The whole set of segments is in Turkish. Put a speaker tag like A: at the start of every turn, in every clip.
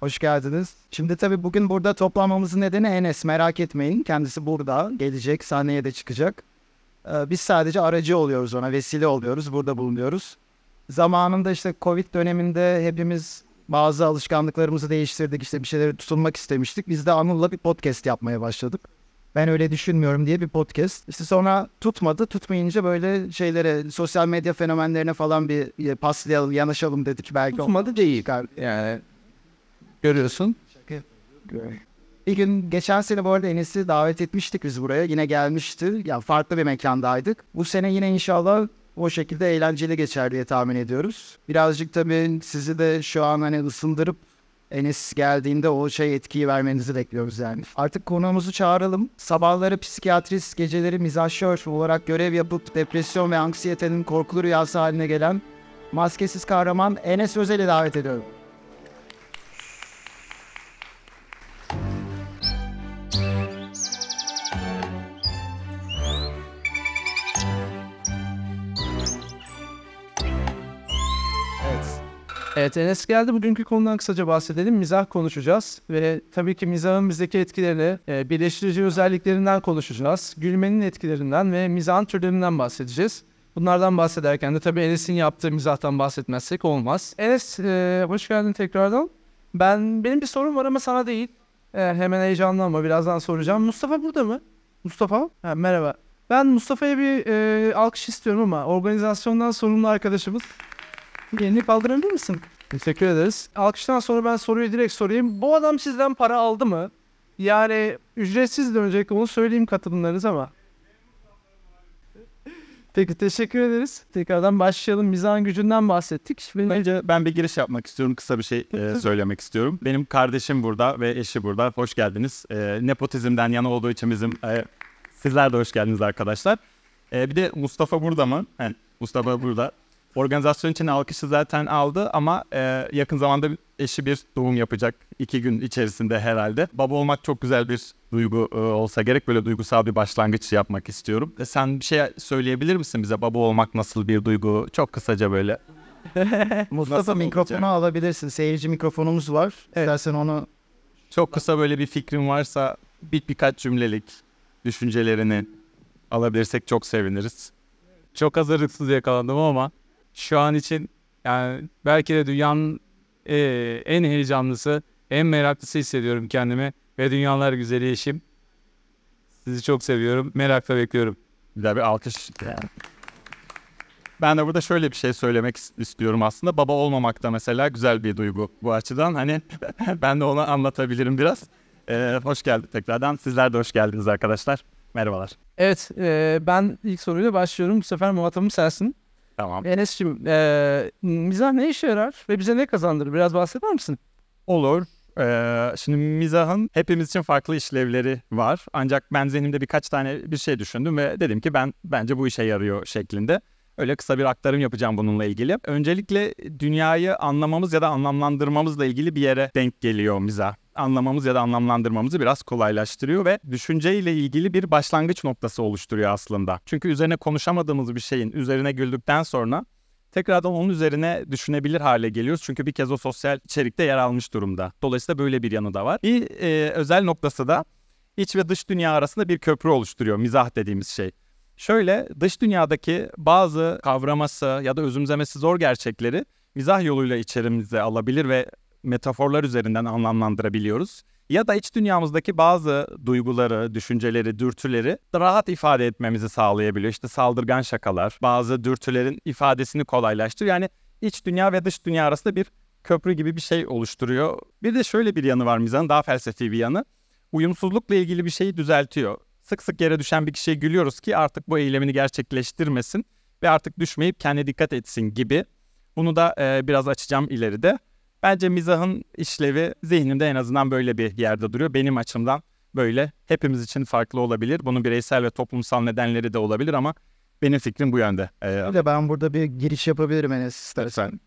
A: Hoş geldiniz. Şimdi tabii bugün burada toplanmamızın nedeni Enes. Merak etmeyin. Kendisi burada. Gelecek. Sahneye de çıkacak. Ee, biz sadece aracı oluyoruz ona. Vesile oluyoruz. Burada bulunuyoruz. Zamanında işte Covid döneminde hepimiz bazı alışkanlıklarımızı değiştirdik. İşte bir şeyleri tutunmak istemiştik. Biz de Anıl'la bir podcast yapmaya başladık. Ben öyle düşünmüyorum diye bir podcast. İşte sonra tutmadı. Tutmayınca böyle şeylere, sosyal medya fenomenlerine falan bir paslayalım, yanaşalım dedik. Belki
B: Tutmadı değil. Yani görüyorsun.
A: Bir gün geçen sene bu arada Enes'i davet etmiştik biz buraya. Yine gelmişti. Ya farklı bir mekandaydık. Bu sene yine inşallah o şekilde eğlenceli geçer diye tahmin ediyoruz. Birazcık tabii sizi de şu an hani ısındırıp Enes geldiğinde o şey etkiyi vermenizi bekliyoruz yani. Artık konuğumuzu çağıralım. Sabahları psikiyatrist, geceleri mizahşör olarak görev yapıp depresyon ve anksiyetenin korkulu rüyası haline gelen maskesiz kahraman Enes Özel'i davet ediyorum. Evet
B: Enes geldi. Bugünkü konudan kısaca bahsedelim. Mizah konuşacağız. Ve tabii ki mizahın bizdeki etkilerini, e, birleştirici özelliklerinden konuşacağız. Gülmenin etkilerinden ve mizahın türlerinden bahsedeceğiz. Bunlardan bahsederken de tabii Enes'in yaptığı mizahtan bahsetmezsek olmaz. Enes e, hoş geldin tekrardan. Ben Benim bir sorum var ama sana değil. E, hemen heyecanlanma birazdan soracağım. Mustafa burada mı? Mustafa? Ha, merhaba. Ben Mustafa'ya bir e, alkış istiyorum ama organizasyondan sorumlu arkadaşımız. Elini kaldırabilir misin? Teşekkür ederiz. Alkıştan sonra ben soruyu direkt sorayım. Bu adam sizden para aldı mı? Yani ücretsiz de öncelikle onu söyleyeyim katılımlarınız ama. Peki teşekkür ederiz. Tekrardan başlayalım. Mizahın gücünden bahsettik. Ve
C: Önce ben bir giriş yapmak istiyorum. Kısa bir şey e, söylemek istiyorum. Benim kardeşim burada ve eşi burada. Hoş geldiniz. E, nepotizmden yana olduğu için bizim... e, sizler de hoş geldiniz arkadaşlar. E, bir de Mustafa burada mı? He, Mustafa burada. Organizasyon için alkışı zaten aldı ama e, yakın zamanda eşi bir doğum yapacak. iki gün içerisinde herhalde. Baba olmak çok güzel bir duygu e, olsa gerek. Böyle duygusal bir başlangıç yapmak istiyorum. E, sen bir şey söyleyebilir misin bize? Baba olmak nasıl bir duygu? Çok kısaca böyle.
A: Mustafa
C: Nasıl
A: mikrofonu
C: olacak?
A: alabilirsin. Seyirci mikrofonumuz var. İstersen onu
C: Çok kısa böyle bir fikrin varsa bir birkaç cümlelik düşüncelerini alabilirsek çok seviniriz.
D: Çok hazırlıksız yakalandım ama şu an için yani belki de dünyanın eee, en heyecanlısı, en meraklısı hissediyorum kendimi ve dünyalar güzeli eşim. Sizi çok seviyorum. Merakla bekliyorum.
C: Bir daha bir alkış. Ben de burada şöyle bir şey söylemek is- istiyorum aslında. Baba olmamak da mesela güzel bir duygu bu açıdan. Hani ben de onu anlatabilirim biraz. Ee, hoş geldik tekrardan. Sizler de hoş geldiniz arkadaşlar. Merhabalar.
B: evet e, ben ilk soruyla başlıyorum. Bu sefer muhatabım sensin.
C: Tamam.
B: Enes'cim e, mizah ne işe yarar ve bize ne kazandırır? Biraz bahseder misin?
C: Olur. Ee, şimdi mizahın hepimiz için farklı işlevleri var. Ancak ben zihnimde birkaç tane bir şey düşündüm ve dedim ki ben bence bu işe yarıyor şeklinde. Öyle kısa bir aktarım yapacağım bununla ilgili. Öncelikle dünyayı anlamamız ya da anlamlandırmamızla ilgili bir yere denk geliyor mizah. Anlamamız ya da anlamlandırmamızı biraz kolaylaştırıyor ve düşünceyle ilgili bir başlangıç noktası oluşturuyor aslında. Çünkü üzerine konuşamadığımız bir şeyin üzerine güldükten sonra tekrardan onun üzerine düşünebilir hale geliyoruz. Çünkü bir kez o sosyal içerikte yer almış durumda. Dolayısıyla böyle bir yanı da var. Bir e, özel noktası da iç ve dış dünya arasında bir köprü oluşturuyor mizah dediğimiz şey. Şöyle dış dünyadaki bazı kavraması ya da özümsemesi zor gerçekleri mizah yoluyla içerimize alabilir ve metaforlar üzerinden anlamlandırabiliyoruz. Ya da iç dünyamızdaki bazı duyguları, düşünceleri, dürtüleri rahat ifade etmemizi sağlayabiliyor. İşte saldırgan şakalar, bazı dürtülerin ifadesini kolaylaştırıyor. Yani iç dünya ve dış dünya arasında bir köprü gibi bir şey oluşturuyor. Bir de şöyle bir yanı var mizahın, daha felsefi bir yanı. Uyumsuzlukla ilgili bir şeyi düzeltiyor. Sık sık yere düşen bir kişiye gülüyoruz ki artık bu eylemini gerçekleştirmesin ve artık düşmeyip kendine dikkat etsin gibi. Bunu da e, biraz açacağım ileride. Bence mizahın işlevi zihnimde en azından böyle bir yerde duruyor. Benim açımdan böyle. Hepimiz için farklı olabilir. Bunun bireysel ve toplumsal nedenleri de olabilir ama benim fikrim bu yönde. Ee,
A: de ben burada bir giriş yapabilirim Enes istersen.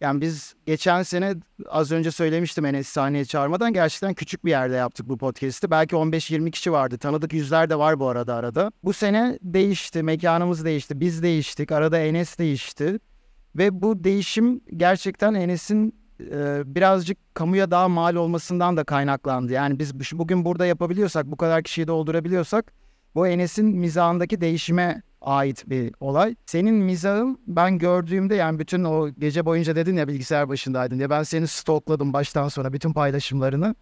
A: Yani biz geçen sene az önce söylemiştim Enes sahneye çağırmadan gerçekten küçük bir yerde yaptık bu podcast'i. Belki 15-20 kişi vardı. Tanıdık yüzler de var bu arada arada. Bu sene değişti. Mekanımız değişti. Biz değiştik. Arada Enes değişti. Ve bu değişim gerçekten Enes'in birazcık kamuya daha mal olmasından da kaynaklandı. Yani biz bu- bugün burada yapabiliyorsak, bu kadar kişiyi doldurabiliyorsak bu Enes'in mizahındaki değişime ait bir olay. Senin mizahın ben gördüğümde yani bütün o gece boyunca dedin ya bilgisayar başındaydın diye ben seni stalkladım baştan sona bütün paylaşımlarını.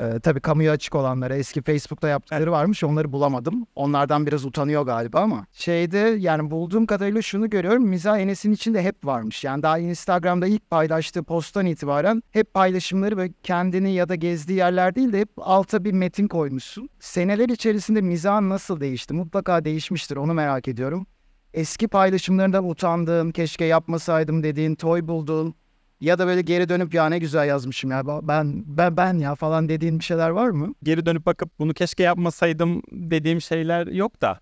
A: Ee, tabii kamuya açık olanlara eski Facebook'ta yaptıkları varmış onları bulamadım. Onlardan biraz utanıyor galiba ama şeyde yani bulduğum kadarıyla şunu görüyorum mizah Enes'in içinde hep varmış. Yani daha Instagram'da ilk paylaştığı posttan itibaren hep paylaşımları böyle kendini ya da gezdiği yerler değil de hep alta bir metin koymuşsun. Seneler içerisinde mizahın nasıl değişti? Mutlaka değişmiştir onu merak ediyorum. Eski paylaşımlarından utandığın, keşke yapmasaydım dediğin, toy bulduğun ya da böyle geri dönüp ya ne güzel yazmışım ya ben ben ben ya falan dediğin bir şeyler var mı?
C: Geri dönüp bakıp bunu keşke yapmasaydım dediğim şeyler yok da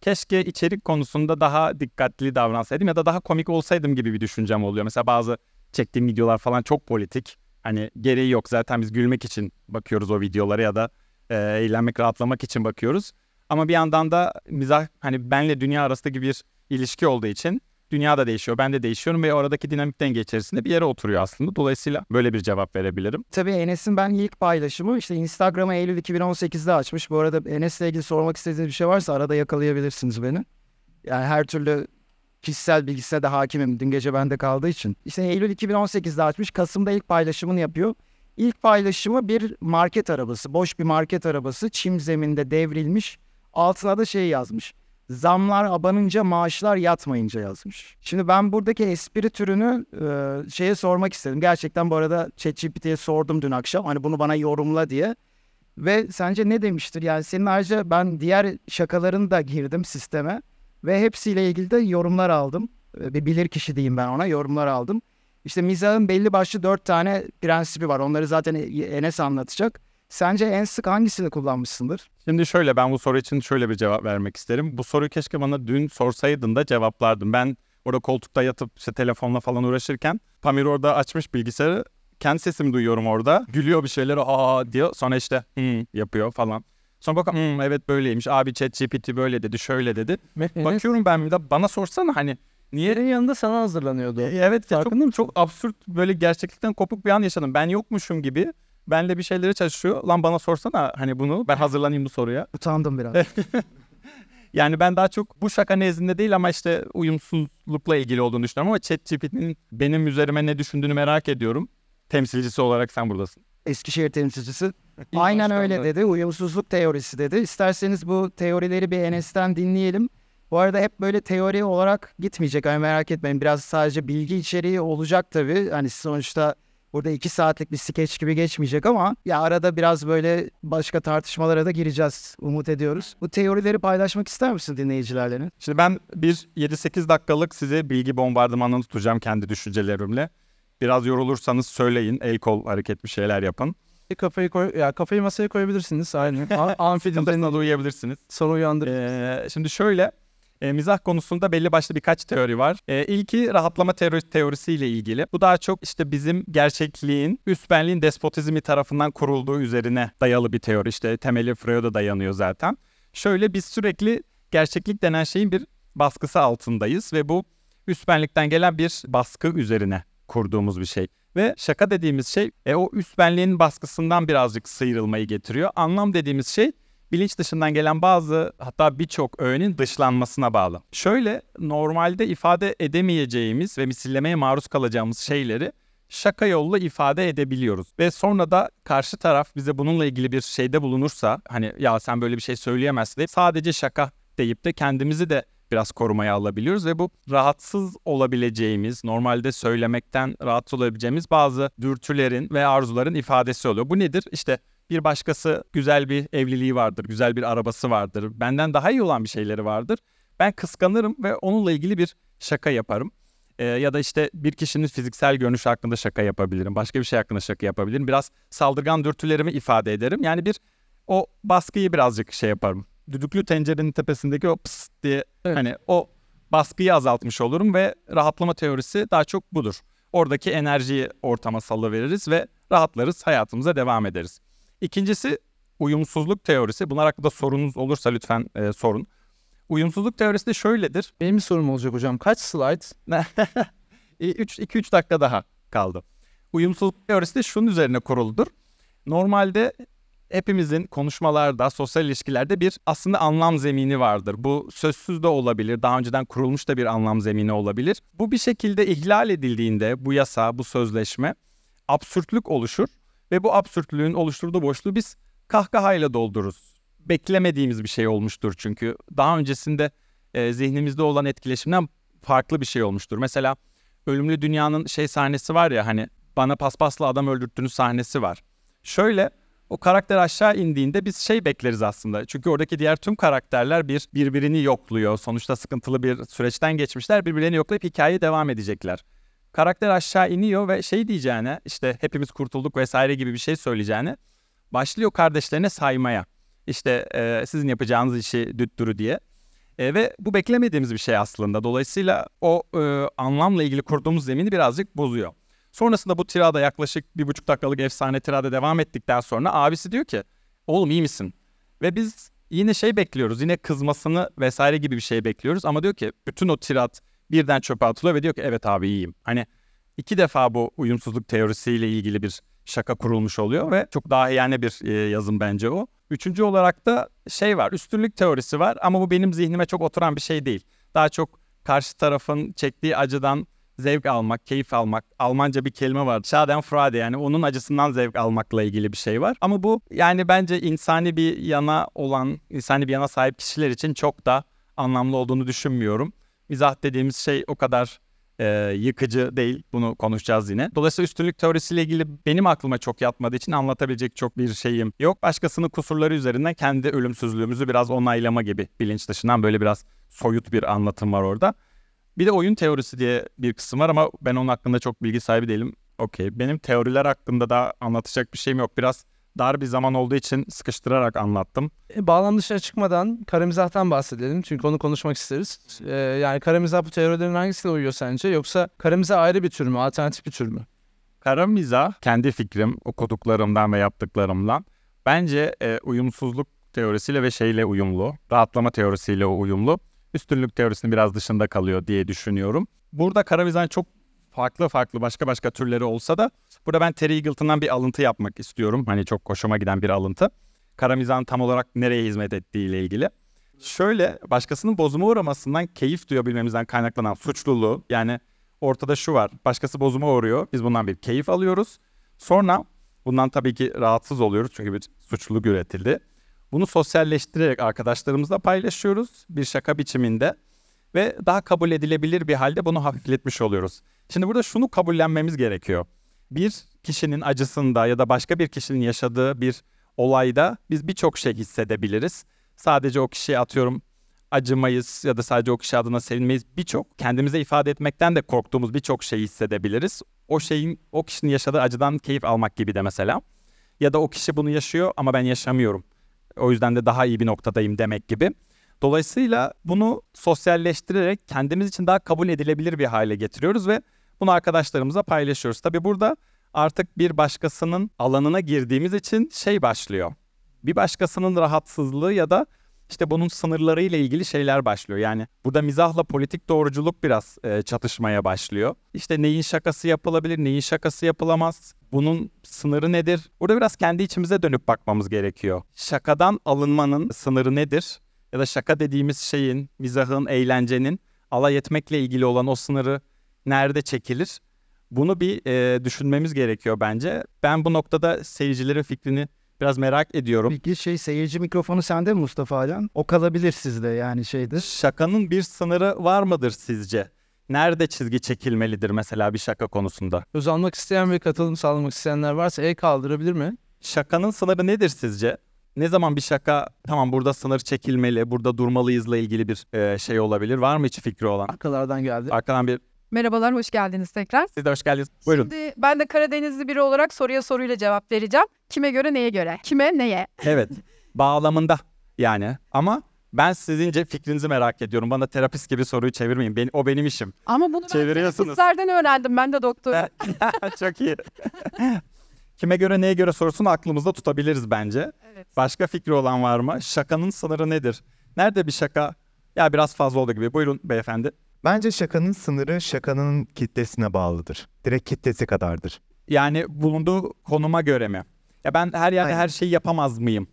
C: keşke içerik konusunda daha dikkatli davransaydım ya da daha komik olsaydım gibi bir düşüncem oluyor. Mesela bazı çektiğim videolar falan çok politik. Hani gereği yok zaten biz gülmek için bakıyoruz o videolara ya da e, eğlenmek, rahatlamak için bakıyoruz. Ama bir yandan da mizah hani benle dünya arasındaki bir ilişki olduğu için dünya da değişiyor, ben de değişiyorum ve oradaki dinamik denge içerisinde bir yere oturuyor aslında. Dolayısıyla böyle bir cevap verebilirim.
A: Tabii Enes'in ben ilk paylaşımı işte Instagram'ı Eylül 2018'de açmış. Bu arada Enes'le ilgili sormak istediğiniz bir şey varsa arada yakalayabilirsiniz beni. Yani her türlü kişisel bilgisine de hakimim. Dün gece bende kaldığı için. İşte Eylül 2018'de açmış. Kasım'da ilk paylaşımını yapıyor. İlk paylaşımı bir market arabası. Boş bir market arabası. Çim zeminde devrilmiş. Altına da şey yazmış. Zamlar abanınca maaşlar yatmayınca yazmış. Şimdi ben buradaki espri türünü e, şeye sormak istedim. Gerçekten bu arada ChatGPT'ye sordum dün akşam. Hani bunu bana yorumla diye. Ve sence ne demiştir? Yani senin ayrıca ben diğer şakalarını da girdim sisteme. Ve hepsiyle ilgili de yorumlar aldım. E, Bir bilir kişi diyeyim ben ona yorumlar aldım. İşte mizahın belli başlı dört tane prensibi var. Onları zaten Enes anlatacak. Sence en sık hangisini kullanmışsındır?
C: Şimdi şöyle ben bu soru için şöyle bir cevap vermek isterim. Bu soruyu keşke bana dün sorsaydın da cevaplardım. Ben orada koltukta yatıp işte telefonla falan uğraşırken Pamir orada açmış bilgisayarı. Kendi sesimi duyuyorum orada. Gülüyor bir şeyler aa diyor. Sonra işte hmm yapıyor falan. Sonra bakıyorum hmm, evet böyleymiş. Abi ChatGPT böyle dedi şöyle dedi.
B: Enes,
C: Bakıyorum ben bir de bana sorsana hani niye
B: Yerin yanında sana hazırlanıyordu.
C: E, Evet ya çok,
B: mısın?
C: çok absürt böyle gerçeklikten kopuk bir an yaşadım. Ben yokmuşum gibi. Benle bir şeyleri çalışıyor. Lan bana sorsana hani bunu. Ben hazırlanayım bu soruya.
A: Utandım biraz.
C: Yani ben daha çok bu şaka nezdinde değil ama işte uyumsuzlukla ilgili olduğunu düşünüyorum ama ChatGPT'nin benim üzerime ne düşündüğünü merak ediyorum. Temsilcisi olarak sen buradasın.
A: Eskişehir temsilcisi. Aynen öyle dedi. Uyumsuzluk teorisi dedi. İsterseniz bu teorileri bir Enes'ten dinleyelim. Bu arada hep böyle teori olarak gitmeyecek. Hani merak etmeyin. Biraz sadece bilgi içeriği olacak tabii. Hani sonuçta burada iki saatlik bir skeç gibi geçmeyecek ama ya arada biraz böyle başka tartışmalara da gireceğiz. Umut ediyoruz. Bu teorileri paylaşmak ister misin dinleyicilerle?
C: Şimdi ben bir 7-8 dakikalık size bilgi bombardımanını tutacağım kendi düşüncelerimle. Biraz yorulursanız söyleyin. El kol hareket bir şeyler yapın.
B: Kafayı koy, ya kafayı masaya koyabilirsiniz. Aynen. A- Amfi
C: Kafasına da uyuyabilirsiniz.
B: soru uyandırır.
C: Ee, şimdi şöyle e, mizah konusunda belli başlı birkaç teori var. E, ilki rahatlama teori, teorisiyle ilgili. Bu daha çok işte bizim gerçekliğin üst benliğin despotizmi tarafından kurulduğu üzerine dayalı bir teori. İşte temeli Freud'a dayanıyor zaten. Şöyle biz sürekli gerçeklik denen şeyin bir baskısı altındayız ve bu üst benlikten gelen bir baskı üzerine kurduğumuz bir şey. Ve şaka dediğimiz şey e, o üst benliğin baskısından birazcık sıyrılmayı getiriyor. Anlam dediğimiz şey bilinç dışından gelen bazı hatta birçok öğenin dışlanmasına bağlı. Şöyle normalde ifade edemeyeceğimiz ve misillemeye maruz kalacağımız şeyleri şaka yolla ifade edebiliyoruz. Ve sonra da karşı taraf bize bununla ilgili bir şeyde bulunursa hani ya sen böyle bir şey söyleyemezsin deyip sadece şaka deyip de kendimizi de biraz korumaya alabiliyoruz ve bu rahatsız olabileceğimiz, normalde söylemekten rahatsız olabileceğimiz bazı dürtülerin ve arzuların ifadesi oluyor. Bu nedir? İşte bir başkası güzel bir evliliği vardır, güzel bir arabası vardır, benden daha iyi olan bir şeyleri vardır. Ben kıskanırım ve onunla ilgili bir şaka yaparım. Ee, ya da işte bir kişinin fiziksel görünüşü hakkında şaka yapabilirim. Başka bir şey hakkında şaka yapabilirim. Biraz saldırgan dürtülerimi ifade ederim. Yani bir o baskıyı birazcık şey yaparım. Düdüklü tencerenin tepesindeki o pıs diye
B: Evet.
C: hani o baskıyı azaltmış olurum ve rahatlama teorisi daha çok budur. Oradaki enerjiyi ortama salıveririz ve rahatlarız, hayatımıza devam ederiz. İkincisi uyumsuzluk teorisi. Bunlar hakkında sorunuz olursa lütfen e, sorun. Uyumsuzluk teorisi de şöyledir.
B: Benim bir sorum olacak hocam. Kaç slide?
C: 2-3 dakika daha kaldı. uyumsuzluk teorisi de şunun üzerine kuruludur. Normalde hepimizin konuşmalarda, sosyal ilişkilerde bir aslında anlam zemini vardır. Bu sözsüz de olabilir, daha önceden kurulmuş da bir anlam zemini olabilir. Bu bir şekilde ihlal edildiğinde bu yasa, bu sözleşme absürtlük oluşur ve bu absürtlüğün oluşturduğu boşluğu biz kahkahayla doldururuz. Beklemediğimiz bir şey olmuştur çünkü. Daha öncesinde e, zihnimizde olan etkileşimden farklı bir şey olmuştur. Mesela Ölümlü Dünya'nın şey sahnesi var ya hani bana paspasla adam öldürttüğünüz sahnesi var. Şöyle o karakter aşağı indiğinde biz şey bekleriz aslında. Çünkü oradaki diğer tüm karakterler bir birbirini yokluyor. Sonuçta sıkıntılı bir süreçten geçmişler. Birbirlerini yoklayıp hikaye devam edecekler. Karakter aşağı iniyor ve şey diyeceğine işte hepimiz kurtulduk vesaire gibi bir şey söyleyeceğine başlıyor kardeşlerine saymaya. İşte e, sizin yapacağınız işi düttürü diye. E, ve bu beklemediğimiz bir şey aslında. Dolayısıyla o e, anlamla ilgili kurduğumuz zemini birazcık bozuyor. Sonrasında bu tirada yaklaşık bir buçuk dakikalık efsane tirada devam ettikten sonra abisi diyor ki oğlum iyi misin? Ve biz yine şey bekliyoruz yine kızmasını vesaire gibi bir şey bekliyoruz ama diyor ki bütün o tirat birden çöpe atılıyor ve diyor ki evet abi iyiyim. Hani iki defa bu uyumsuzluk teorisiyle ilgili bir şaka kurulmuş oluyor ve çok daha yani bir e, yazım bence o. Üçüncü olarak da şey var üstünlük teorisi var ama bu benim zihnime çok oturan bir şey değil. Daha çok karşı tarafın çektiği acıdan zevk almak, keyif almak. Almanca bir kelime var. Schadenfreude yani onun acısından zevk almakla ilgili bir şey var. Ama bu yani bence insani bir yana olan, insani bir yana sahip kişiler için çok da anlamlı olduğunu düşünmüyorum. Mizah dediğimiz şey o kadar e, yıkıcı değil. Bunu konuşacağız yine. Dolayısıyla üstünlük teorisiyle ilgili benim aklıma çok yatmadığı için anlatabilecek çok bir şeyim yok. Başkasının kusurları üzerinden kendi ölümsüzlüğümüzü biraz onaylama gibi bilinç dışından böyle biraz soyut bir anlatım var orada. Bir de oyun teorisi diye bir kısım var ama ben onun hakkında çok bilgi sahibi değilim. Okey. Benim teoriler hakkında da anlatacak bir şeyim yok. Biraz dar bir zaman olduğu için sıkıştırarak anlattım.
B: E, bağlam dışına çıkmadan kara mizahtan bahsedelim. Çünkü onu konuşmak isteriz. E, yani kara mizah bu teorilerin hangisine uyuyor sence? Yoksa kara mizah ayrı bir tür mü? Alternatif bir tür mü?
C: Kara mizah kendi fikrim, okuduklarımdan ve yaptıklarımdan bence e, uyumsuzluk teorisiyle ve şeyle uyumlu. Rahatlama teorisiyle uyumlu. Üstünlük teorisinin biraz dışında kalıyor diye düşünüyorum. Burada kara mizahın çok farklı farklı başka başka türleri olsa da burada ben Terry Eagleton'dan bir alıntı yapmak istiyorum. Hani çok hoşuma giden bir alıntı. Kara mizahın tam olarak nereye hizmet ettiği ile ilgili. Şöyle başkasının bozuma uğramasından keyif duyabilmemizden kaynaklanan suçluluğu yani ortada şu var. Başkası bozuma uğruyor. Biz bundan bir keyif alıyoruz. Sonra bundan tabii ki rahatsız oluyoruz çünkü bir suçluluk üretildi. Bunu sosyalleştirerek arkadaşlarımızla paylaşıyoruz bir şaka biçiminde ve daha kabul edilebilir bir halde bunu hafifletmiş oluyoruz. Şimdi burada şunu kabullenmemiz gerekiyor. Bir kişinin acısında ya da başka bir kişinin yaşadığı bir olayda biz birçok şey hissedebiliriz. Sadece o kişiye atıyorum acımayız ya da sadece o kişi adına sevinmeyiz. Birçok kendimize ifade etmekten de korktuğumuz birçok şeyi hissedebiliriz. O şeyin o kişinin yaşadığı acıdan keyif almak gibi de mesela. Ya da o kişi bunu yaşıyor ama ben yaşamıyorum. O yüzden de daha iyi bir noktadayım demek gibi. Dolayısıyla bunu sosyalleştirerek kendimiz için daha kabul edilebilir bir hale getiriyoruz ve bunu arkadaşlarımıza paylaşıyoruz. Tabi burada artık bir başkasının alanına girdiğimiz için şey başlıyor. Bir başkasının rahatsızlığı ya da işte bunun sınırlarıyla ilgili şeyler başlıyor. Yani burada mizahla politik doğruculuk biraz e, çatışmaya başlıyor. İşte neyin şakası yapılabilir, neyin şakası yapılamaz, bunun sınırı nedir? Burada biraz kendi içimize dönüp bakmamız gerekiyor. Şakadan alınmanın sınırı nedir? Ya da şaka dediğimiz şeyin, mizahın, eğlencenin alay etmekle ilgili olan o sınırı nerede çekilir? Bunu bir e, düşünmemiz gerekiyor bence. Ben bu noktada seyircilerin fikrini biraz merak ediyorum.
A: Peki şey seyirci mikrofonu sende mi Mustafa Alan? O kalabilir sizde yani şeydir.
C: Şakanın bir sınırı var mıdır sizce? Nerede çizgi çekilmelidir mesela bir şaka konusunda?
B: Söz almak isteyen ve katılım sağlamak isteyenler varsa el kaldırabilir mi?
C: Şakanın sınırı nedir sizce? Ne zaman bir şaka tamam burada sınır çekilmeli, burada durmalıyızla ilgili bir e, şey olabilir? Var mı hiç fikri olan?
B: Arkalardan geldi.
C: Arkadan bir
E: Merhabalar, hoş geldiniz tekrar.
C: siz de hoş geldiniz. Buyurun.
E: Şimdi ben de Karadenizli biri olarak soruya soruyla cevap vereceğim. Kime göre, neye göre? Kime, neye?
C: Evet. Bağlamında yani. Ama ben sizince fikrinizi merak ediyorum. Bana terapist gibi soruyu çevirmeyin. Ben, o benim işim.
E: Ama bunu ben
C: Çeviriyorsunuz.
E: terapistlerden öğrendim. Ben de doktor.
C: Çok iyi. Kime göre neye göre sorusunu aklımızda tutabiliriz bence.
E: Evet.
C: Başka fikri olan var mı? Şakanın sınırı nedir? Nerede bir şaka? Ya biraz fazla oldu gibi. Buyurun beyefendi.
F: Bence şakanın sınırı şakanın kitlesine bağlıdır. Direkt kitlesi kadardır.
C: Yani bulunduğu konuma göre mi? Ya ben her yerde
F: Aynen.
C: her şeyi yapamaz mıyım?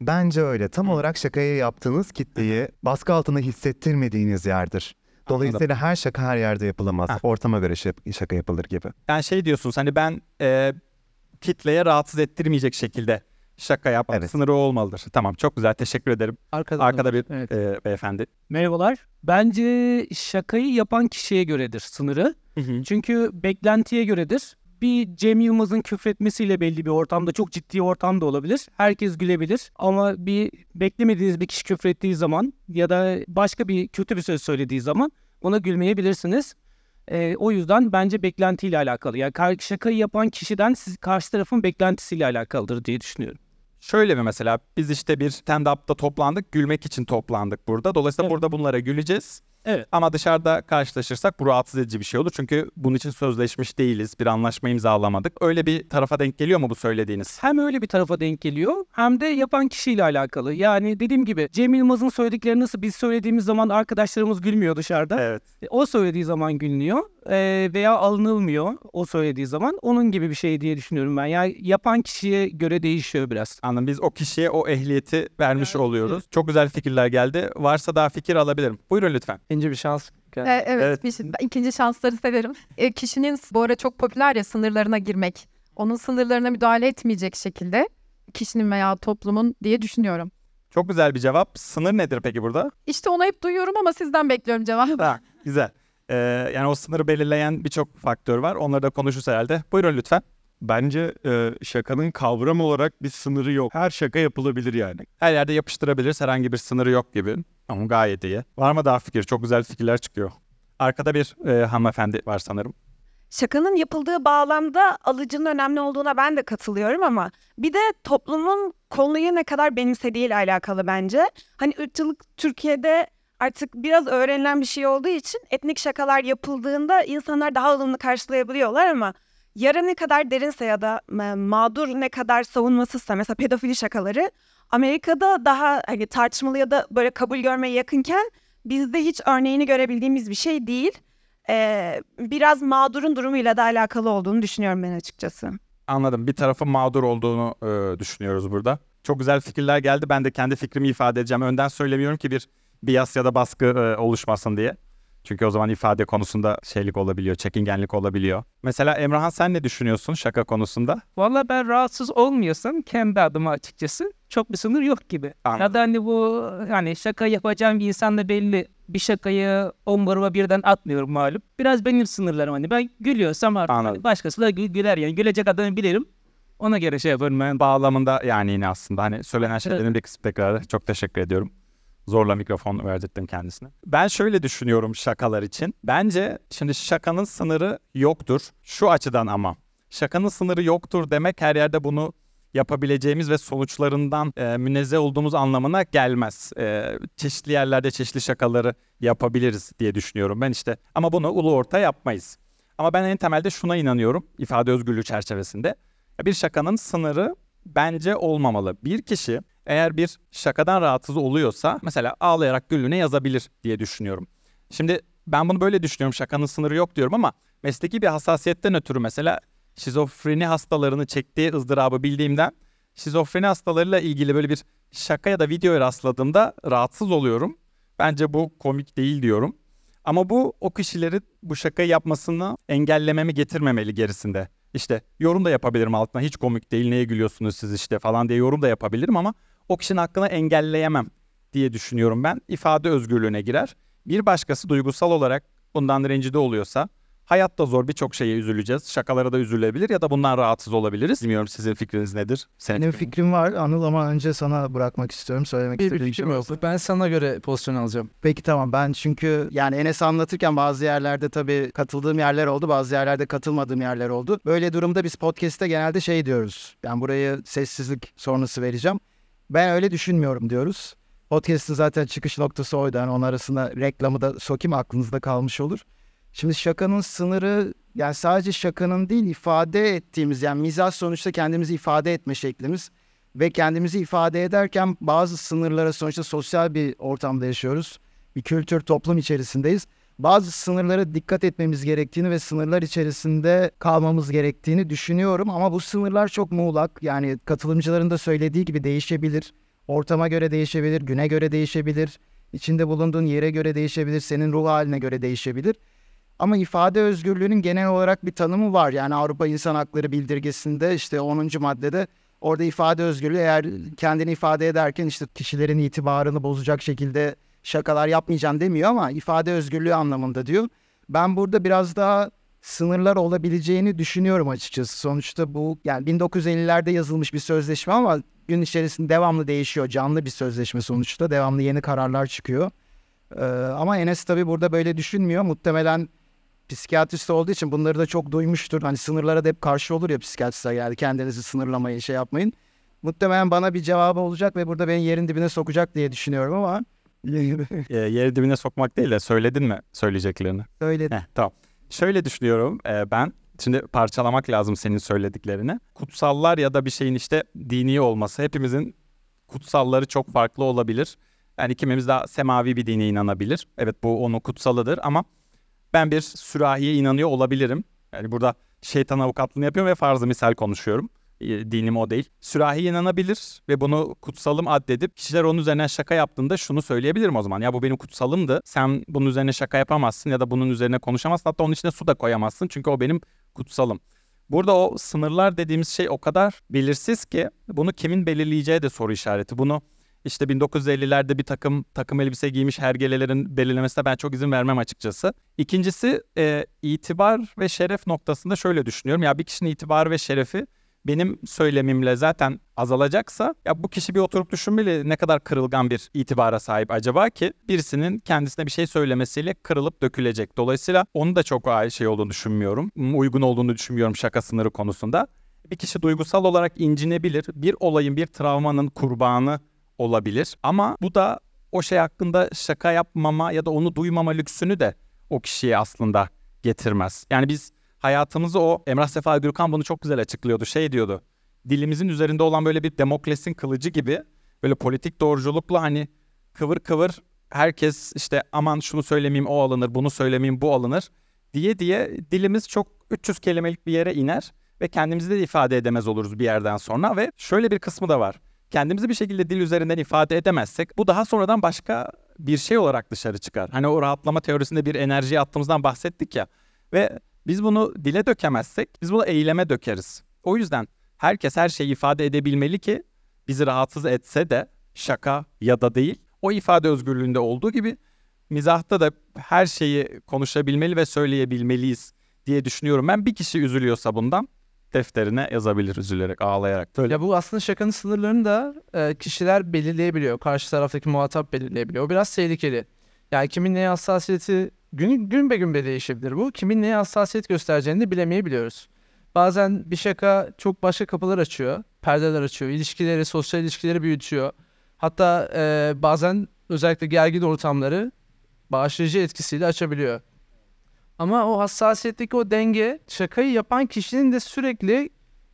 F: Bence öyle. Tam olarak şakayı yaptığınız kitleyi baskı altında hissettirmediğiniz yerdir. Dolayısıyla her şaka her yerde yapılamaz.
C: Heh.
F: Ortama göre şa- şaka yapılır gibi.
C: Yani şey diyorsunuz hani ben e, kitleye rahatsız ettirmeyecek şekilde şaka yapmak
F: Evet.
C: sınırı olmalıdır. Tamam çok güzel teşekkür ederim.
B: Arkada, da
C: Arkada bir
B: Evet.
C: e, beyefendi.
G: Merhabalar. Bence şakayı yapan kişiye göredir sınırı. Çünkü beklentiye göredir. Bir Cem Yılmaz'ın küfretmesiyle belli bir ortamda çok ciddi ortamda olabilir. Herkes gülebilir ama bir beklemediğiniz bir kişi küfrettiği zaman ya da başka bir kötü bir söz söylediği zaman ona gülmeyebilirsiniz. Ee, o yüzden bence beklentiyle alakalı. Yani şakayı yapan kişiden siz karşı tarafın beklentisiyle alakalıdır diye düşünüyorum.
C: Şöyle mi mesela biz işte bir stand-up'ta toplandık gülmek için toplandık burada. Dolayısıyla
G: Evet.
C: burada bunlara güleceğiz.
G: Evet.
C: Ama dışarıda karşılaşırsak bu rahatsız edici bir şey olur. Çünkü bunun için sözleşmiş değiliz. Bir anlaşma imzalamadık. Öyle bir tarafa denk geliyor mu bu söylediğiniz?
G: hem öyle bir tarafa denk geliyor hem de yapan kişiyle alakalı. Yani dediğim gibi Cem Yılmaz'ın söyledikleri nasıl biz söylediğimiz zaman arkadaşlarımız gülmüyor dışarıda.
C: Evet.
G: E, O söylediği zaman gülünüyor e, veya alınılmıyor o söylediği zaman. Onun gibi bir şey diye düşünüyorum ben. Yani yapan kişiye göre değişiyor biraz.
C: Anladım. Biz o kişiye o ehliyeti vermiş oluyoruz. Çok güzel fikirler geldi. Varsa daha fikir alabilirim. Buyurun lütfen.
B: İkinci bir şans.
E: E, evet,
C: Evet.
E: bir şey- ben ikinci şansları severim. E, kişinin bu ara çok popüler ya sınırlarına girmek. Onun sınırlarına müdahale etmeyecek şekilde kişinin veya toplumun diye düşünüyorum.
C: Çok güzel bir cevap. Sınır nedir peki burada?
E: İşte onu hep duyuyorum ama sizden bekliyorum cevabı.
C: Ha, güzel. Ee, yani o sınırı belirleyen birçok faktör var. Onları da konuşuruz herhalde. Buyurun lütfen.
H: Bence e, şakanın kavram olarak bir sınırı yok. Her şaka yapılabilir yani.
C: Her yerde yapıştırabiliriz. Herhangi bir sınırı yok gibi. Ama gayet iyi. Var mı daha fikir? Çok güzel fikirler çıkıyor. Arkada bir e, hanımefendi var sanırım.
I: Şakanın yapıldığı bağlamda alıcının önemli olduğuna ben de katılıyorum ama bir de toplumun konuyu ne kadar benimsediğiyle alakalı bence. Hani ırkçılık Türkiye'de artık biraz öğrenilen bir şey olduğu için etnik şakalar yapıldığında insanlar daha ılımlı karşılayabiliyorlar ama yara ne kadar derinse ya da mağdur ne kadar savunmasızsa mesela pedofili şakaları Amerika'da daha hani tartışmalı ya da böyle kabul görmeye yakınken bizde hiç örneğini görebildiğimiz bir şey değil. Ee, biraz mağdurun durumuyla da alakalı olduğunu düşünüyorum ben açıkçası.
C: Anladım. Bir tarafın mağdur olduğunu e, düşünüyoruz burada. Çok güzel fikirler geldi. Ben de kendi fikrimi ifade edeceğim. Önden söylemiyorum ki bir bias ya da baskı e, oluşmasın diye. Çünkü o zaman ifade konusunda şeylik olabiliyor, çekingenlik olabiliyor. Mesela Emrahan sen ne düşünüyorsun şaka konusunda?
G: Valla ben rahatsız olmuyorsam kendi adıma açıkçası çok bir sınır yok gibi.
C: Anladım.
G: Ya da hani bu hani şaka yapacağım bir insan da belli. Bir şakayı omuruma birden atmıyorum malum. Biraz benim sınırlarım hani ben gülüyorsam artık
C: Anladım.
G: hani başkası da gü- güler yani. Gülecek adamı bilirim. Ona göre şey yaparım ben.
C: Bağlamında yani yine aslında hani söylenen şeylerin bir kısmı tekrarı. Çok teşekkür ediyorum. Zorla mikrofon verdirttim kendisine. Ben şöyle düşünüyorum şakalar için. Bence şimdi şakanın sınırı yoktur. Şu açıdan ama. Şakanın sınırı yoktur demek her yerde bunu yapabileceğimiz ve sonuçlarından e, münezzeh olduğumuz anlamına gelmez. E, çeşitli yerlerde çeşitli şakaları yapabiliriz diye düşünüyorum ben işte. Ama bunu ulu orta yapmayız. Ama ben en temelde şuna inanıyorum ifade özgürlüğü çerçevesinde. Bir şakanın sınırı bence olmamalı. Bir kişi eğer bir şakadan rahatsız oluyorsa mesela ağlayarak güldüğüne yazabilir diye düşünüyorum. Şimdi ben bunu böyle düşünüyorum şakanın sınırı yok diyorum ama mesleki bir hassasiyetten ötürü mesela şizofreni hastalarını çektiği ızdırabı bildiğimden şizofreni hastalarıyla ilgili böyle bir şaka ya da videoya rastladığımda rahatsız oluyorum. Bence bu komik değil diyorum. Ama bu o kişilerin bu şakayı yapmasını engellememi getirmemeli gerisinde. İşte yorum da yapabilirim altına hiç komik değil neye gülüyorsunuz siz işte falan diye yorum da yapabilirim ama o kişinin hakkını engelleyemem diye düşünüyorum ben. İfade özgürlüğüne girer. Bir başkası duygusal olarak bundan rencide oluyorsa hayatta zor birçok şeye üzüleceğiz. Şakalara da üzülebilir ya da bundan rahatsız olabiliriz. Bilmiyorum sizin fikriniz nedir? Senin
A: Benim
C: fikrin?
A: fikrim var Anıl ama önce sana bırakmak istiyorum. Söylemek
B: Bir
A: istediğim
B: fikrim
A: şey
B: yok. Ben sana göre pozisyon alacağım.
A: Peki tamam ben çünkü yani Enes anlatırken bazı yerlerde tabii katıldığım yerler oldu bazı yerlerde katılmadığım yerler oldu. Böyle durumda biz podcast'te genelde şey diyoruz. Ben burayı sessizlik sonrası vereceğim. Ben öyle düşünmüyorum diyoruz. Podcast'ın zaten çıkış noktası oydu. Yani onun arasında reklamı da sokayım aklınızda kalmış olur. Şimdi şakanın sınırı yani sadece şakanın değil ifade ettiğimiz yani mizah sonuçta kendimizi ifade etme şeklimiz ve kendimizi ifade ederken bazı sınırlara sonuçta sosyal bir ortamda yaşıyoruz. Bir kültür, toplum içerisindeyiz. Bazı sınırlara dikkat etmemiz gerektiğini ve sınırlar içerisinde kalmamız gerektiğini düşünüyorum. Ama bu sınırlar çok muğlak. Yani katılımcıların da söylediği gibi değişebilir. Ortama göre değişebilir, güne göre değişebilir. içinde bulunduğun yere göre değişebilir, senin ruh haline göre değişebilir. Ama ifade özgürlüğünün genel olarak bir tanımı var. Yani Avrupa İnsan Hakları Bildirgesi'nde işte 10. maddede orada ifade özgürlüğü eğer kendini ifade ederken işte kişilerin itibarını bozacak şekilde şakalar yapmayacağım demiyor ama ifade özgürlüğü anlamında diyor. Ben burada biraz daha sınırlar olabileceğini düşünüyorum açıkçası. Sonuçta bu yani 1950'lerde yazılmış bir sözleşme ama gün içerisinde devamlı değişiyor. Canlı bir sözleşme sonuçta. Devamlı yeni kararlar çıkıyor. Ee, ama Enes tabii burada böyle düşünmüyor. Muhtemelen psikiyatrist olduğu için bunları da çok duymuştur. Hani sınırlara da hep karşı olur ya psikiyatristler yani kendinizi sınırlamayın şey yapmayın. Muhtemelen bana bir cevabı olacak ve burada beni yerin dibine sokacak diye düşünüyorum ama
C: E, yeri dibine sokmak değil de söyledin mi söyleyeceklerini?
A: öyle
C: Heh, tamam. Şöyle düşünüyorum e, ben. Şimdi parçalamak lazım senin söylediklerini. Kutsallar ya da bir şeyin işte dini olması hepimizin kutsalları çok farklı olabilir. Yani kimimiz daha semavi bir dine inanabilir. Evet bu onun kutsalıdır ama ben bir sürahiye inanıyor olabilirim. Yani burada şeytan avukatlığını yapıyorum ve farzı misal konuşuyorum. E, Dinim o değil. Sürahi inanabilir ve bunu kutsalım addedip kişiler onun üzerine şaka yaptığında şunu söyleyebilirim o zaman. Ya bu benim kutsalımdı. Sen bunun üzerine şaka yapamazsın ya da bunun üzerine konuşamazsın. Hatta onun içine su da koyamazsın. Çünkü o benim kutsalım. Burada o sınırlar dediğimiz şey o kadar belirsiz ki bunu kimin belirleyeceği de soru işareti. Bunu işte 1950'lerde bir takım takım elbise giymiş hergelelerin belirlemesine ben çok izin vermem açıkçası. İkincisi e, itibar ve şeref noktasında şöyle düşünüyorum. Ya bir kişinin itibarı ve şerefi benim söylemimle zaten azalacaksa ya bu kişi bir oturup düşünmeli ne kadar kırılgan bir itibara sahip acaba ki birisinin kendisine bir şey söylemesiyle kırılıp dökülecek. Dolayısıyla onu da çok ay- şey olduğunu düşünmüyorum. Uygun olduğunu düşünmüyorum şaka sınırı konusunda. Bir kişi duygusal olarak incinebilir. Bir olayın, bir travmanın kurbanı olabilir. Ama bu da o şey hakkında şaka yapmama ya da onu duymama lüksünü de o kişiye aslında getirmez. Yani biz hayatımızı o Emrah Sefa Gürkan bunu çok güzel açıklıyordu. Şey diyordu. Dilimizin üzerinde olan böyle bir Demokles'in kılıcı gibi böyle politik doğruculukla hani kıvır kıvır herkes işte aman şunu söylemeyeyim o alınır, bunu söylemeyeyim bu alınır diye diye dilimiz çok 300 kelimelik bir yere iner ve kendimizi de ifade edemez oluruz bir yerden sonra ve şöyle bir kısmı da var. Kendimizi bir şekilde dil üzerinden ifade edemezsek bu daha sonradan başka bir şey olarak dışarı çıkar. Hani o rahatlama teorisinde bir enerji attığımızdan bahsettik ya ve biz bunu dile dökemezsek biz bunu eyleme dökeriz. O yüzden herkes her şeyi ifade edebilmeli ki bizi rahatsız etse de şaka ya da değil. O ifade özgürlüğünde olduğu gibi mizahta da her şeyi konuşabilmeli ve söyleyebilmeliyiz diye düşünüyorum. Ben bir kişi üzülüyorsa bundan defterine yazabilir üzülerek, ağlayarak. Böyle.
B: Ya bu aslında şakanın sınırlarını da e, kişiler belirleyebiliyor. Karşı taraftaki muhatap belirleyebiliyor. O biraz tehlikeli. Yani kimin neye hassasiyeti gün, gün be gün be değişebilir bu. Kimin neye hassasiyet göstereceğini de bilemeyebiliyoruz. Bazen bir şaka çok başka kapılar açıyor. Perdeler açıyor. ilişkileri, sosyal ilişkileri büyütüyor. Hatta e, bazen özellikle gergin ortamları bağışlayıcı etkisiyle açabiliyor. Ama o hassasiyetteki o denge şakayı yapan kişinin de sürekli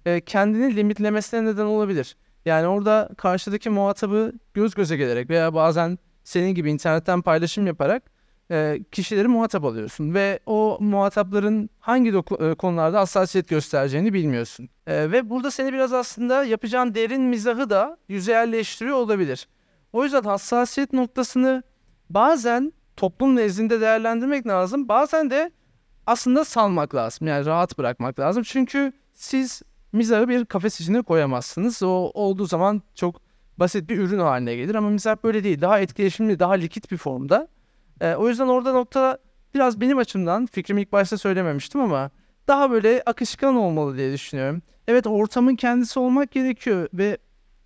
B: e, kendini limitlemesine neden olabilir. Yani orada karşıdaki muhatabı göz göze gelerek veya bazen senin gibi internetten paylaşım yaparak e, kişileri muhatap alıyorsun ve o muhatapların hangi doku- e, konularda hassasiyet göstereceğini bilmiyorsun. E, ve burada seni biraz aslında yapacağın derin mizahı da yüzeyelleştiriyor olabilir. O yüzden hassasiyet noktasını bazen toplum nezdinde değerlendirmek lazım. Bazen de aslında salmak lazım. Yani rahat bırakmak lazım. Çünkü siz mizahı bir kafes içine koyamazsınız. O olduğu zaman çok basit bir ürün haline gelir ama mizah böyle değil. Daha etkileşimli, daha likit bir formda. Ee, o yüzden orada nokta biraz benim açımdan fikrimi ilk başta söylememiştim ama daha böyle akışkan olmalı diye düşünüyorum. Evet ortamın kendisi olmak gerekiyor ve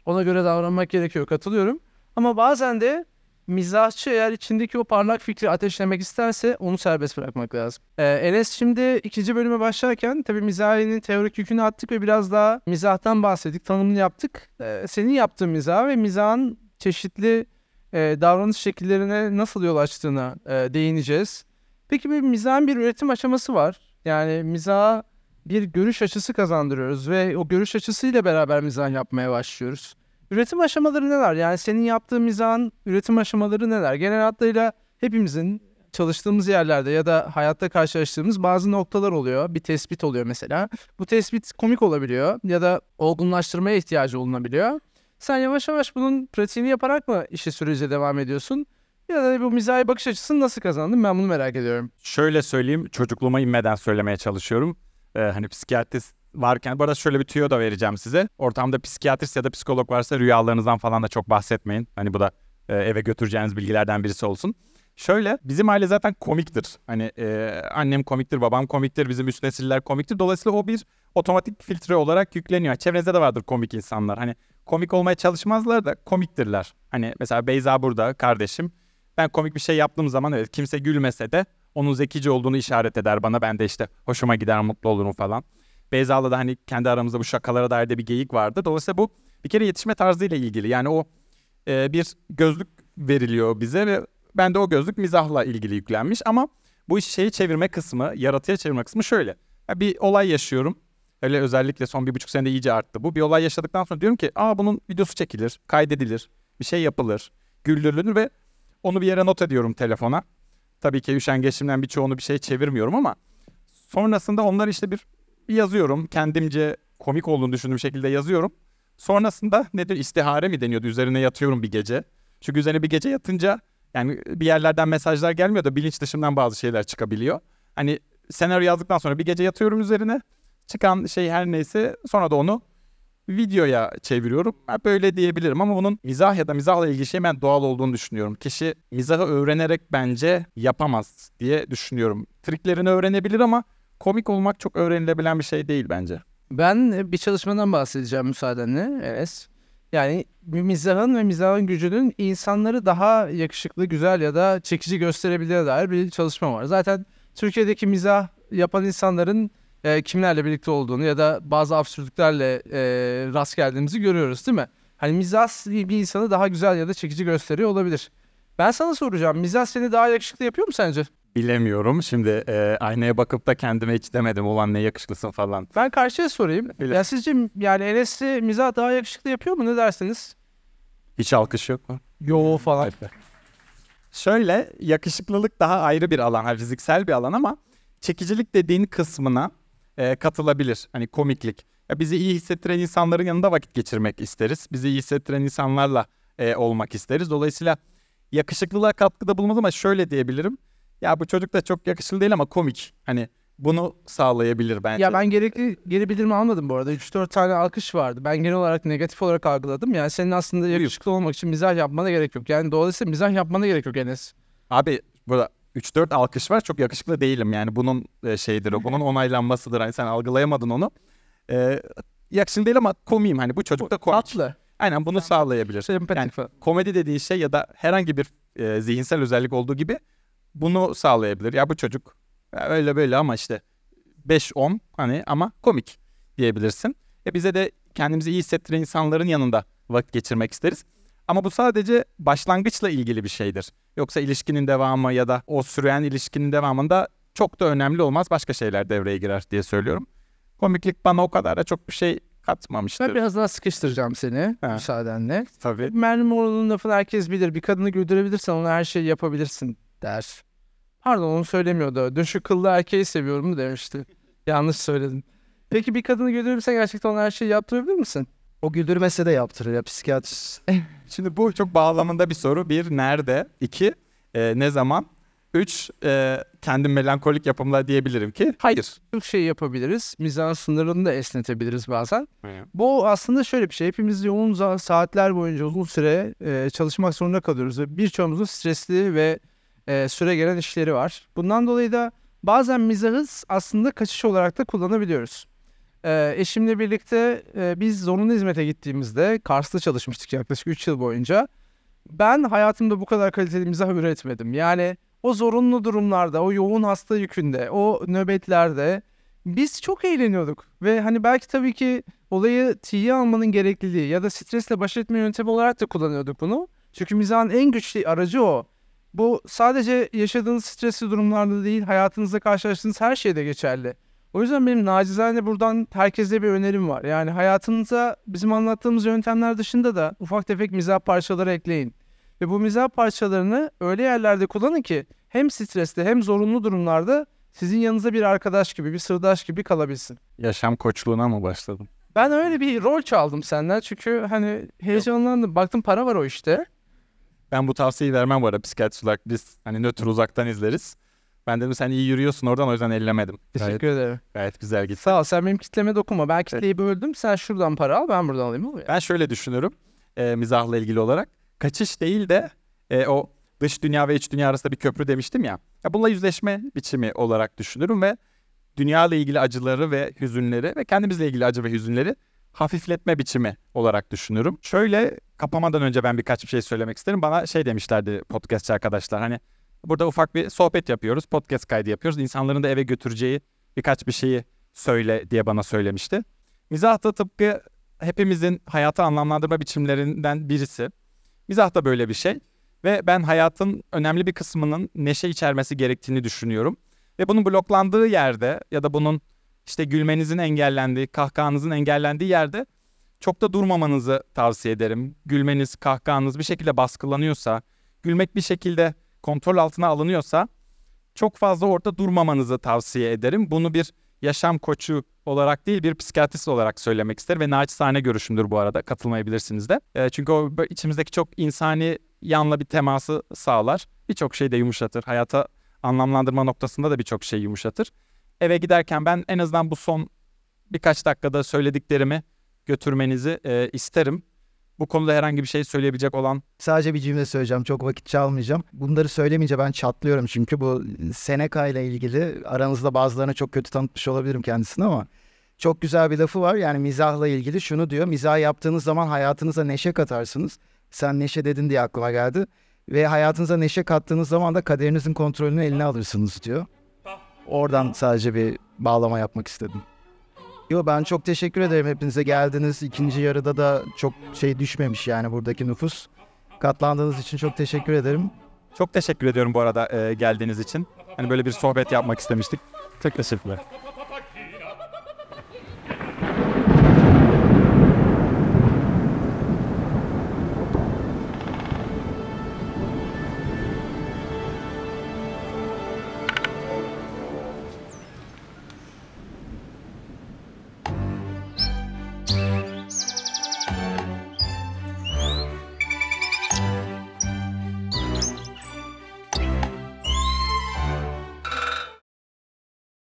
B: ona göre davranmak gerekiyor. Katılıyorum. Ama bazen de mizahçı eğer içindeki o parlak fikri ateşlemek isterse onu serbest bırakmak lazım. Ee, Enes şimdi ikinci bölüme başlarken tabii mizahinin teorik yükünü attık ve biraz daha mizahtan bahsettik, tanımını yaptık. Ee, senin yaptığın mizah ve mizahın çeşitli e, davranış şekillerine nasıl yol açtığına e, değineceğiz. Peki bir mizahın bir üretim aşaması var. Yani mizaha bir görüş açısı kazandırıyoruz ve o görüş açısıyla beraber mizah yapmaya başlıyoruz. Üretim aşamaları neler? Yani senin yaptığın mizahın üretim aşamaları neler? Genel hatlarıyla hepimizin çalıştığımız yerlerde ya da hayatta karşılaştığımız bazı noktalar oluyor. Bir tespit oluyor mesela. Bu tespit komik olabiliyor ya da olgunlaştırmaya ihtiyacı olunabiliyor. Sen yavaş yavaş bunun pratiğini yaparak mı işi sürece devam ediyorsun? Ya da bu mizahi bakış açısını nasıl kazandın ben bunu merak ediyorum.
C: Şöyle söyleyeyim, çocukluğuma inmeden söylemeye çalışıyorum. Ee, hani psikiyatrist varken, bu arada şöyle bir tüyo da vereceğim size. Ortamda psikiyatrist ya da psikolog varsa rüyalarınızdan falan da çok bahsetmeyin. Hani bu da e, eve götüreceğiniz bilgilerden birisi olsun. Şöyle, bizim aile zaten komiktir. Hani e, annem komiktir, babam komiktir, bizim üst nesiller komiktir. Dolayısıyla o bir otomatik filtre olarak yükleniyor. Çevrenizde de vardır komik insanlar. Hani komik olmaya çalışmazlar da komiktirler. Hani mesela Beyza burada, kardeşim. Ben komik bir şey yaptığım zaman evet kimse gülmese de onun zekice olduğunu işaret eder bana. Ben de işte hoşuma gider, mutlu olurum falan. Beyza'la da hani kendi aramızda bu şakalara dair de bir geyik vardı. Dolayısıyla bu bir kere yetişme tarzıyla ilgili. Yani o e, bir gözlük veriliyor bize ve ben de o gözlük mizahla ilgili yüklenmiş. Ama bu işi şeyi çevirme kısmı, yaratıya çevirme kısmı şöyle. Bir olay yaşıyorum. Öyle özellikle son bir buçuk senede iyice arttı bu. Bir olay yaşadıktan sonra diyorum ki aa bunun videosu çekilir, kaydedilir, bir şey yapılır, güldürülür ve onu bir yere not ediyorum telefona. Tabii ki üşengeçimden birçoğunu bir şey çevirmiyorum ama sonrasında onları işte bir, bir yazıyorum. Kendimce komik olduğunu düşündüğüm şekilde yazıyorum. Sonrasında nedir istihare mi deniyordu üzerine yatıyorum bir gece. Çünkü üzerine bir gece yatınca yani bir yerlerden mesajlar gelmiyor da bilinç dışından bazı şeyler çıkabiliyor. Hani senaryo yazdıktan sonra bir gece yatıyorum üzerine. Çıkan şey her neyse sonra da onu videoya çeviriyorum. Böyle diyebilirim ama bunun mizah ya da mizahla ilgili şey ben doğal olduğunu düşünüyorum. Kişi mizahı öğrenerek bence yapamaz diye düşünüyorum. Triklerini öğrenebilir ama komik olmak çok öğrenilebilen bir şey değil bence.
B: Ben bir çalışmadan bahsedeceğim müsaadenle. Evet. Yani mizahın ve mizahın gücünün insanları daha yakışıklı, güzel ya da çekici gösterebildiğine dair bir çalışma var. Zaten Türkiye'deki mizah yapan insanların e, kimlerle birlikte olduğunu ya da bazı absürtlüklerle e, rast geldiğimizi görüyoruz değil mi? Hani mizah bir insanı daha güzel ya da çekici gösteriyor olabilir. Ben sana soracağım. Mizah seni daha yakışıklı yapıyor mu sence?
C: Bilemiyorum. Şimdi e, aynaya bakıp da kendime hiç demedim ulan ne yakışıklısın falan.
B: Ben karşıya sorayım.
C: Bilir.
B: Ya sizce yani Enes'i mizah daha yakışıklı yapıyor mu? Ne dersiniz?
C: Hiç alkış yok mu?
B: Yo falan.
C: Şöyle yakışıklılık daha ayrı bir alan, fiziksel bir alan ama çekicilik dediğin kısmına e, katılabilir. Hani komiklik. Ya bizi iyi hissettiren insanların yanında vakit geçirmek isteriz. Bizi iyi hissettiren insanlarla e, olmak isteriz. Dolayısıyla yakışıklılığa katkıda bulunmaz ama şöyle diyebilirim. Ya bu çocuk da çok yakışıklı değil ama komik. Hani bunu sağlayabilir bence.
B: Ya ben gerekli geri bildirimi almadım bu arada. 3-4 tane alkış vardı. Ben genel olarak negatif olarak algıladım. Yani senin aslında yakışıklı olmak için mizah yapmana gerek yok. Yani dolayısıyla mizah yapmana gerek yok Enes.
C: Abi burada 3-4 alkış var. Çok yakışıklı değilim yani. Bunun e, şeyidir o. Bunun onaylanmasıdır. Hani sen algılayamadın onu. E, yakışıklı değil ama komiyim. Hani bu çocuk da komik.
B: Tatlı.
C: Aynen bunu sağlayabilir. Yani komedi dediğin şey ya da herhangi bir e, zihinsel özellik olduğu gibi bunu sağlayabilir. Ya bu çocuk ya öyle böyle ama işte 5-10 hani ama komik diyebilirsin. E bize de kendimizi iyi hissettiren insanların yanında vakit geçirmek isteriz. Ama bu sadece başlangıçla ilgili bir şeydir. Yoksa ilişkinin devamı ya da o süren ilişkinin devamında çok da önemli olmaz. Başka şeyler devreye girer diye söylüyorum. Komiklik bana o kadar da çok bir şey katmamıştır.
B: Ben biraz daha sıkıştıracağım seni
C: Ha.
B: müsaadenle.
C: Tabii.
B: Marilyn Monroe'nun lafını herkes bilir. Bir kadını güldürebilirsen ona her şeyi yapabilirsin der. Pardon onu söylemiyordu. Dün şu kıllı erkeği seviyorum demişti. Yanlış söyledim. Peki bir kadını güldürebilirsen gerçekten ona her şeyi yaptırabilir misin?
A: O güldürmese de yaptırır ya psikiyatrist.
C: Şimdi bu çok bağlamında bir soru. Bir, nerede? İki, e, ne zaman? Üç, e, kendim melankolik yapımla diyebilirim ki hayır.
B: Çok şey yapabiliriz. Mizahın sınırını da esnetebiliriz bazen. Bu aslında şöyle bir şey. Hepimiz yoğun saatler boyunca uzun süre e, çalışmak zorunda kalıyoruz. Ve birçoğumuzun stresli ve e, süre gelen işleri var. Bundan dolayı da bazen mizahı aslında kaçış olarak da kullanabiliyoruz. E, eşimle birlikte e, biz zorunlu hizmete gittiğimizde Kars'ta çalışmıştık yaklaşık 3 yıl boyunca. Ben hayatımda bu kadar kaliteli mizah üretmedim. Yani o zorunlu durumlarda, o yoğun hasta yükünde, o nöbetlerde biz çok eğleniyorduk. Ve hani belki tabii ki olayı tiye almanın gerekliliği ya da stresle baş etme yöntemi olarak da kullanıyorduk bunu. Çünkü mizahın en güçlü aracı o. Bu sadece yaşadığınız stresli durumlarda değil, hayatınızda karşılaştığınız her şeyde geçerli. O yüzden benim nacizane buradan herkese bir önerim var. Yani hayatınıza bizim anlattığımız yöntemler dışında da ufak tefek mizah parçaları ekleyin. Ve bu mizah parçalarını öyle yerlerde kullanın ki hem stresli hem zorunlu durumlarda sizin yanınıza bir arkadaş gibi, bir sırdaş gibi kalabilsin.
C: Yaşam koçluğuna mı başladım?
B: Ben öyle bir rol çaldım senden çünkü hani heyecanlandım. Baktım para var o işte.
C: Ben bu tavsiyeyi vermem bu arada psikiyatrist olarak biz hani nötr uzaktan izleriz. Ben dedim sen iyi yürüyorsun oradan o yüzden ellemedim. Gayet,
B: Teşekkür ederim.
C: gayet güzel gitti.
B: Sağ ol sen benim kitleme dokunma. Ben kitleyi böldüm. Sen şuradan para al ben buradan alayım oluyor.
C: Ben şöyle düşünürüm e, mizahla ilgili olarak. Kaçış değil de e, o dış dünya ve iç dünya arasında bir köprü demiştim ya. ya. Bununla yüzleşme biçimi olarak düşünürüm ve dünyayla ilgili acıları ve hüzünleri ve kendimizle ilgili acı ve hüzünleri hafifletme biçimi olarak düşünürüm. Şöyle kapamadan önce ben birkaç bir şey söylemek isterim. Bana şey demişlerdi podcastçi arkadaşlar hani burada ufak bir sohbet yapıyoruz, podcast kaydı yapıyoruz. İnsanların da eve götüreceği birkaç bir şeyi söyle diye bana söylemişti. Mizah da tıpkı hepimizin hayatı anlamlandırma biçimlerinden birisi. Mizah da böyle bir şey. Ve ben hayatın önemli bir kısmının neşe içermesi gerektiğini düşünüyorum. Ve bunun bloklandığı yerde ya da bunun işte gülmenizin engellendiği, kahkahanızın engellendiği yerde çok da durmamanızı tavsiye ederim. Gülmeniz, kahkahanız bir şekilde baskılanıyorsa, gülmek bir şekilde kontrol altına alınıyorsa çok fazla orada durmamanızı tavsiye ederim. Bunu bir yaşam koçu olarak değil bir psikiyatrist olarak söylemek isterim ve naçizane görüşümdür bu arada katılmayabilirsiniz de. E, çünkü o içimizdeki çok insani yanla bir teması sağlar. Birçok şey de yumuşatır. Hayata anlamlandırma noktasında da birçok şey yumuşatır. Eve giderken ben en azından bu son birkaç dakikada söylediklerimi götürmenizi e, isterim. Bu konuda herhangi bir şey söyleyebilecek olan
A: Sadece bir cümle söyleyeceğim. Çok vakit çalmayacağım. Bunları söylemeyince ben çatlıyorum çünkü bu Seneca ile ilgili aranızda bazılarına çok kötü tanıtmış olabilirim kendisini ama çok güzel bir lafı var. Yani mizahla ilgili şunu diyor. Mizah yaptığınız zaman hayatınıza neşe katarsınız. Sen neşe dedin diye aklıma geldi. Ve hayatınıza neşe kattığınız zaman da kaderinizin kontrolünü eline alırsınız diyor. Oradan sadece bir bağlama yapmak istedim. Yo ben çok teşekkür ederim hepinize geldiniz. İkinci yarıda da çok şey düşmemiş yani buradaki nüfus. Katlandığınız için çok teşekkür ederim.
C: Çok teşekkür ediyorum bu arada e, geldiğiniz için. Hani böyle bir sohbet yapmak istemiştik. Çok teşekkürler.